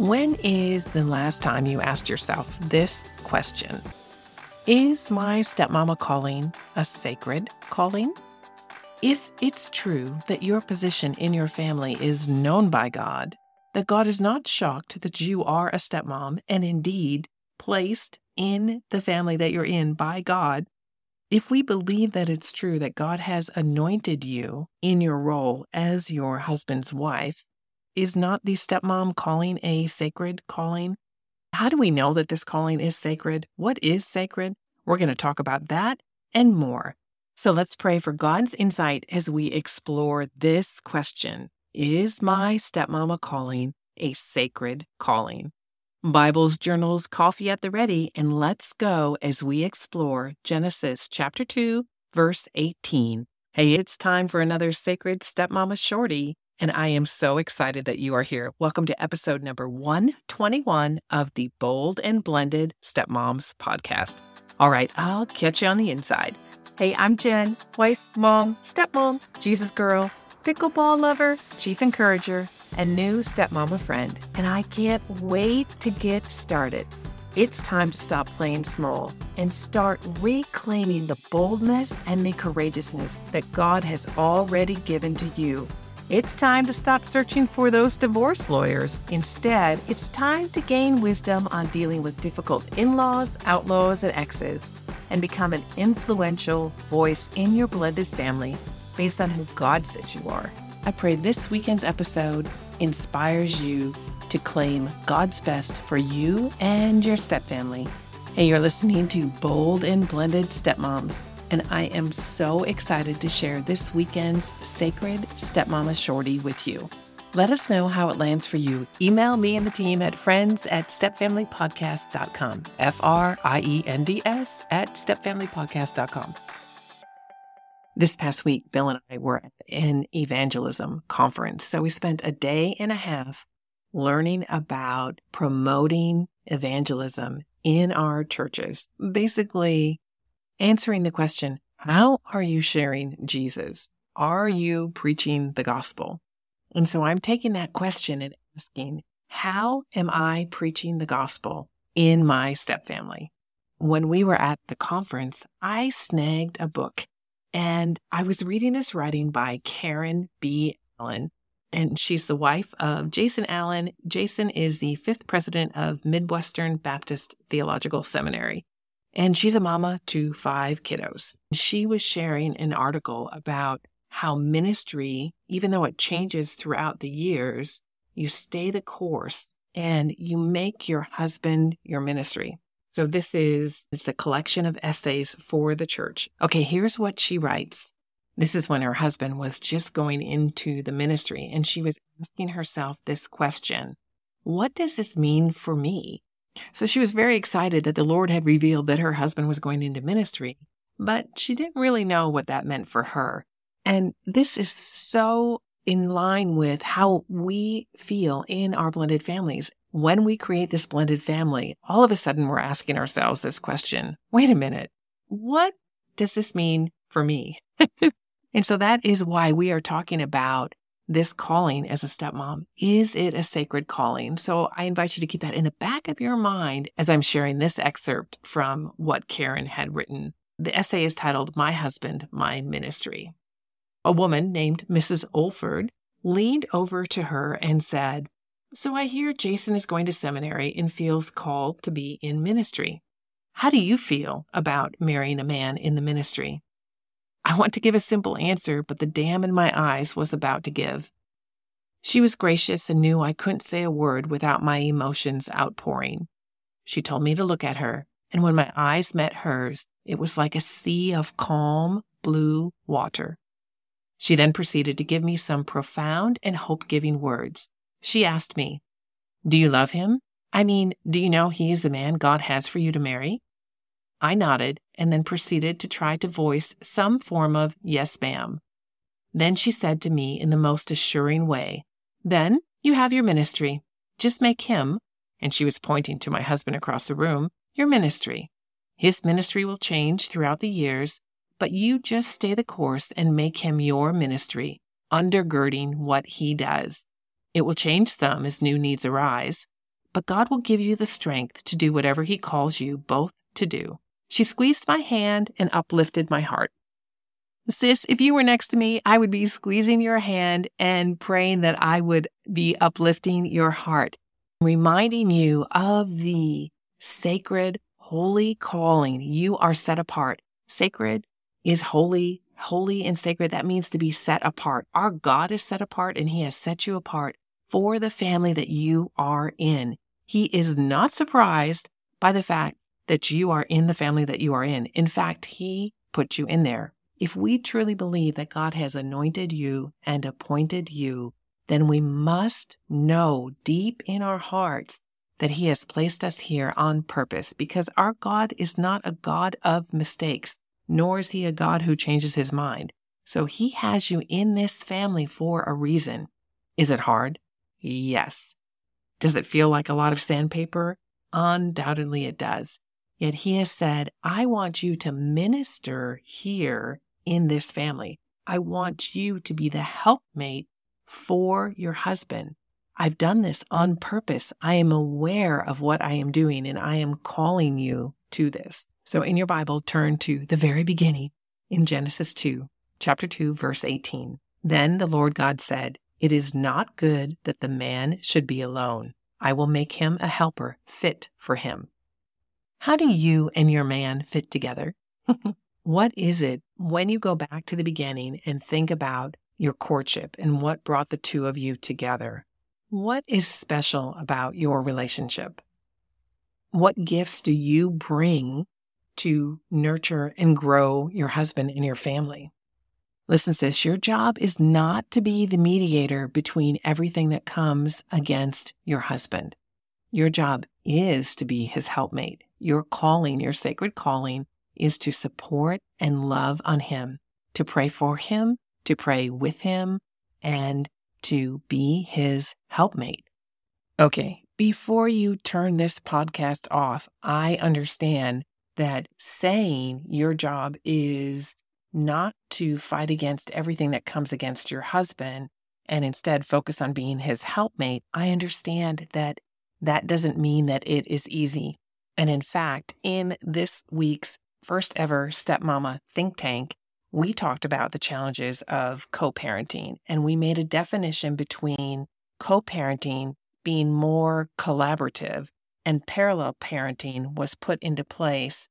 When is the last time you asked yourself this question? Is my stepmama calling a sacred calling? If it's true that your position in your family is known by God, that God is not shocked that you are a stepmom and indeed placed in the family that you're in by God, if we believe that it's true that God has anointed you in your role as your husband's wife, is not the stepmom calling a sacred calling? How do we know that this calling is sacred? What is sacred? We're going to talk about that and more. So let's pray for God's insight as we explore this question Is my stepmama calling a sacred calling? Bibles, journals, coffee at the ready, and let's go as we explore Genesis chapter 2, verse 18. Hey, it's time for another Sacred Stepmama Shorty and I am so excited that you are here. Welcome to episode number 121 of the Bold and Blended Stepmoms podcast. All right, I'll catch you on the inside. Hey, I'm Jen, wife, mom, stepmom, Jesus girl, pickleball lover, chief encourager, and new stepmama friend, and I can't wait to get started. It's time to stop playing small and start reclaiming the boldness and the courageousness that God has already given to you. It's time to stop searching for those divorce lawyers. Instead, it's time to gain wisdom on dealing with difficult in laws, outlaws, and exes, and become an influential voice in your blended family based on who God says you are. I pray this weekend's episode inspires you to claim God's best for you and your stepfamily. Hey, you're listening to Bold and Blended Stepmoms and I am so excited to share this weekend's Sacred Stepmama Shorty with you. Let us know how it lands for you. Email me and the team at friends at stepfamilypodcast.com. F R I E N D S at stepfamilypodcast.com. This past week, Bill and I were at an evangelism conference. So we spent a day and a half learning about promoting evangelism in our churches. Basically, answering the question, how are you sharing Jesus? Are you preaching the gospel? And so I'm taking that question and asking, how am I preaching the gospel in my stepfamily? When we were at the conference, I snagged a book and I was reading this writing by Karen B. Allen. And she's the wife of Jason Allen. Jason is the fifth president of Midwestern Baptist Theological Seminary and she's a mama to five kiddos. She was sharing an article about how ministry, even though it changes throughout the years, you stay the course and you make your husband your ministry. So this is it's a collection of essays for the church. Okay, here's what she writes. This is when her husband was just going into the ministry and she was asking herself this question. What does this mean for me? So she was very excited that the Lord had revealed that her husband was going into ministry, but she didn't really know what that meant for her. And this is so in line with how we feel in our blended families. When we create this blended family, all of a sudden we're asking ourselves this question wait a minute, what does this mean for me? and so that is why we are talking about this calling as a stepmom? Is it a sacred calling? So I invite you to keep that in the back of your mind as I'm sharing this excerpt from what Karen had written. The essay is titled My Husband, My Ministry. A woman named Mrs. Olford leaned over to her and said, So I hear Jason is going to seminary and feels called to be in ministry. How do you feel about marrying a man in the ministry? I want to give a simple answer, but the dam in my eyes was about to give. She was gracious and knew I couldn't say a word without my emotions outpouring. She told me to look at her, and when my eyes met hers, it was like a sea of calm, blue water. She then proceeded to give me some profound and hope giving words. She asked me, Do you love him? I mean, do you know he is the man God has for you to marry? I nodded and then proceeded to try to voice some form of yes, ma'am. Then she said to me in the most assuring way, Then you have your ministry. Just make him, and she was pointing to my husband across the room, your ministry. His ministry will change throughout the years, but you just stay the course and make him your ministry, undergirding what he does. It will change some as new needs arise, but God will give you the strength to do whatever He calls you both to do. She squeezed my hand and uplifted my heart. Sis, if you were next to me, I would be squeezing your hand and praying that I would be uplifting your heart, reminding you of the sacred, holy calling. You are set apart. Sacred is holy, holy and sacred. That means to be set apart. Our God is set apart and He has set you apart for the family that you are in. He is not surprised by the fact that you are in the family that you are in. In fact, He put you in there. If we truly believe that God has anointed you and appointed you, then we must know deep in our hearts that He has placed us here on purpose because our God is not a God of mistakes, nor is He a God who changes His mind. So He has you in this family for a reason. Is it hard? Yes. Does it feel like a lot of sandpaper? Undoubtedly it does. Yet He has said, I want you to minister here in this family. I want you to be the helpmate for your husband. I've done this on purpose. I am aware of what I am doing and I am calling you to this. So in your Bible, turn to the very beginning in Genesis 2, chapter 2, verse 18. Then the Lord God said, It is not good that the man should be alone. I will make him a helper fit for him. How do you and your man fit together? what is it when you go back to the beginning and think about your courtship and what brought the two of you together? What is special about your relationship? What gifts do you bring to nurture and grow your husband and your family? Listen, sis, your job is not to be the mediator between everything that comes against your husband. Your job is to be his helpmate. Your calling, your sacred calling, is to support and love on him, to pray for him, to pray with him, and to be his helpmate. Okay, before you turn this podcast off, I understand that saying your job is not to fight against everything that comes against your husband and instead focus on being his helpmate. I understand that that doesn't mean that it is easy. And in fact, in this week's first ever Stepmama think tank, we talked about the challenges of co parenting and we made a definition between co parenting being more collaborative and parallel parenting was put into place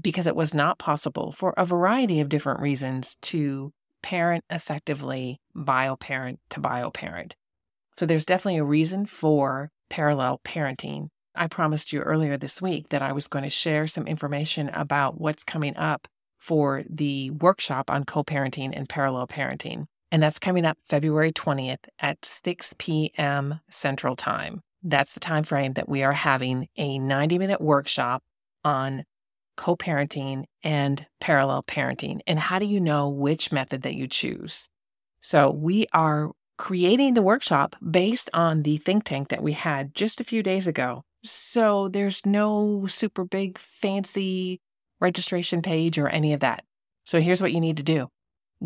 because it was not possible for a variety of different reasons to parent effectively bio parent to bio parent. So there's definitely a reason for parallel parenting. I promised you earlier this week that I was going to share some information about what's coming up for the workshop on co parenting and parallel parenting. And that's coming up February 20th at 6 p.m. Central Time. That's the time frame that we are having a 90 minute workshop on co parenting and parallel parenting. And how do you know which method that you choose? So we are creating the workshop based on the think tank that we had just a few days ago. So there's no super big fancy registration page or any of that. So here's what you need to do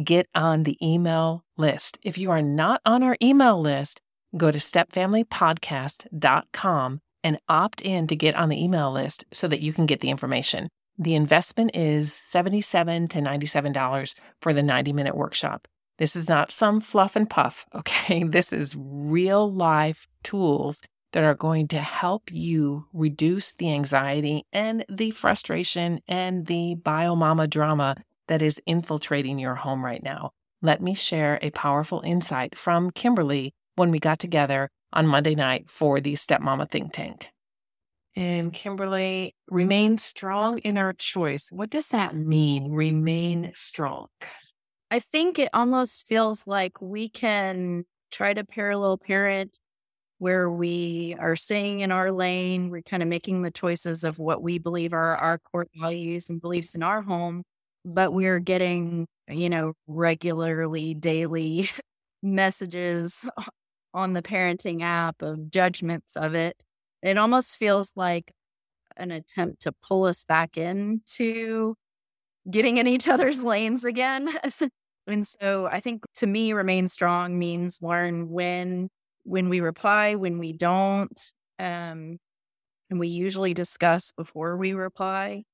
get on the email list. If you are not on our email list, go to stepfamilypodcast.com and opt in to get on the email list so that you can get the information. The investment is 77 to $97 for the 90 minute workshop. This is not some fluff and puff, okay? This is real life tools that are going to help you reduce the anxiety and the frustration and the biomama drama that is infiltrating your home right now. Let me share a powerful insight from Kimberly when we got together on Monday night for the Stepmama Think Tank. And Kimberly, remain strong in our choice. What does that mean? Remain strong. I think it almost feels like we can try to parallel parent where we are staying in our lane. We're kind of making the choices of what we believe are our core values and beliefs in our home, but we're getting, you know, regularly daily messages on the parenting app of judgments of it. It almost feels like an attempt to pull us back into getting in each other's lanes again. and so I think to me, remain strong means learn when when we reply, when we don't, Um, and we usually discuss before we reply.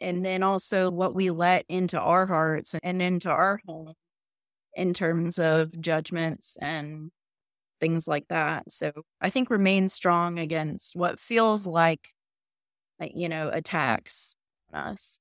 And then also what we let into our hearts and into our home in terms of judgments and things like that. So I think remain strong against what feels like, you know, attacks on us.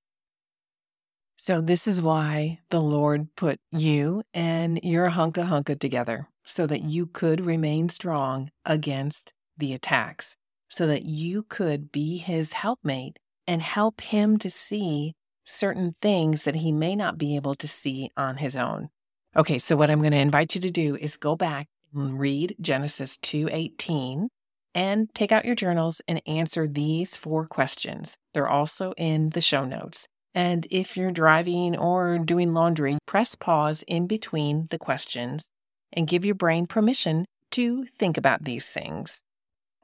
So, this is why the Lord put you and your hunka hunka together so that you could remain strong against the attacks, so that you could be his helpmate and help him to see certain things that he may not be able to see on his own. Okay, so what I'm going to invite you to do is go back and read Genesis 2:18 and take out your journals and answer these four questions. They're also in the show notes. And if you're driving or doing laundry, press pause in between the questions and give your brain permission to think about these things.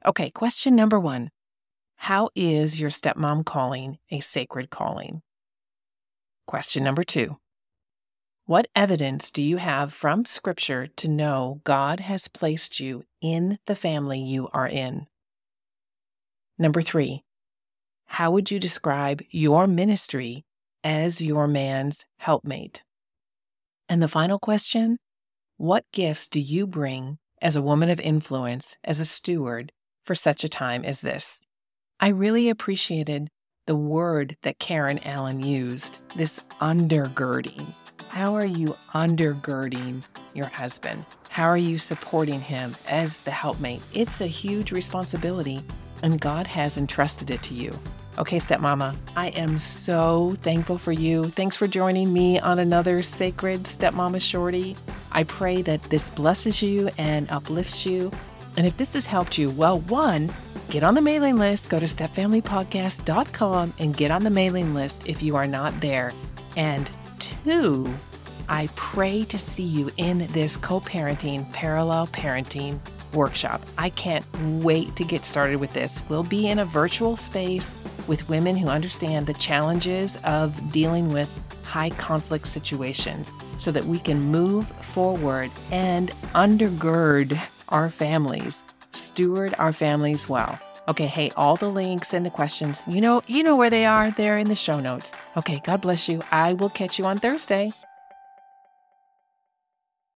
Okay, question number one How is your stepmom calling a sacred calling? Question number two What evidence do you have from Scripture to know God has placed you in the family you are in? Number three, how would you describe your ministry as your man's helpmate? And the final question What gifts do you bring as a woman of influence, as a steward, for such a time as this? I really appreciated the word that Karen Allen used this undergirding. How are you undergirding your husband? How are you supporting him as the helpmate? It's a huge responsibility, and God has entrusted it to you. Okay, stepmama, I am so thankful for you. Thanks for joining me on another sacred stepmama shorty. I pray that this blesses you and uplifts you. And if this has helped you, well, one, get on the mailing list. Go to stepfamilypodcast.com and get on the mailing list if you are not there. And two, I pray to see you in this co parenting, parallel parenting workshop. I can't wait to get started with this. We'll be in a virtual space with women who understand the challenges of dealing with high conflict situations so that we can move forward and undergird our families, steward our families well. Okay, hey, all the links and the questions, you know, you know where they are. They're in the show notes. Okay, God bless you. I will catch you on Thursday.